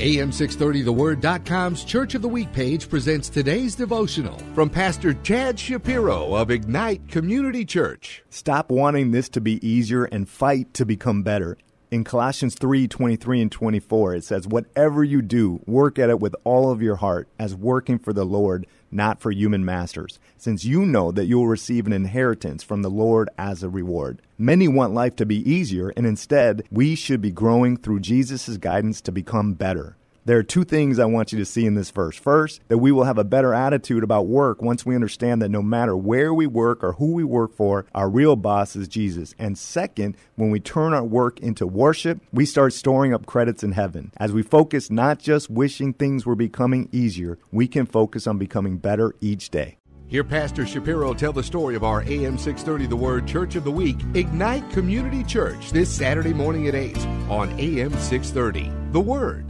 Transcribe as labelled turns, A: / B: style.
A: AM630TheWord.com's Church of the Week page presents today's devotional from Pastor Chad Schapiro of Ignite Community Church.
B: Stop wanting this to be easier and fight to become better. In Colossians 3 23 and 24, it says, Whatever you do, work at it with all of your heart, as working for the Lord, not for human masters, since you know that you will receive an inheritance from the Lord as a reward. Many want life to be easier, and instead, we should be growing through Jesus' guidance to become better. There are two things I want you to see in this verse. First, that we will have a better attitude about work once we understand that no matter where we work or who we work for, our real boss is Jesus. And second, when we turn our work into worship, we start storing up credits in heaven. As we focus not just wishing things were becoming easier, we can focus on becoming better each day.
A: Hear Pastor Schapiro tell the story of our AM 630 The Word Church of the Week, Ignite Community Church, this Saturday morning at 8 on AM 630 The Word.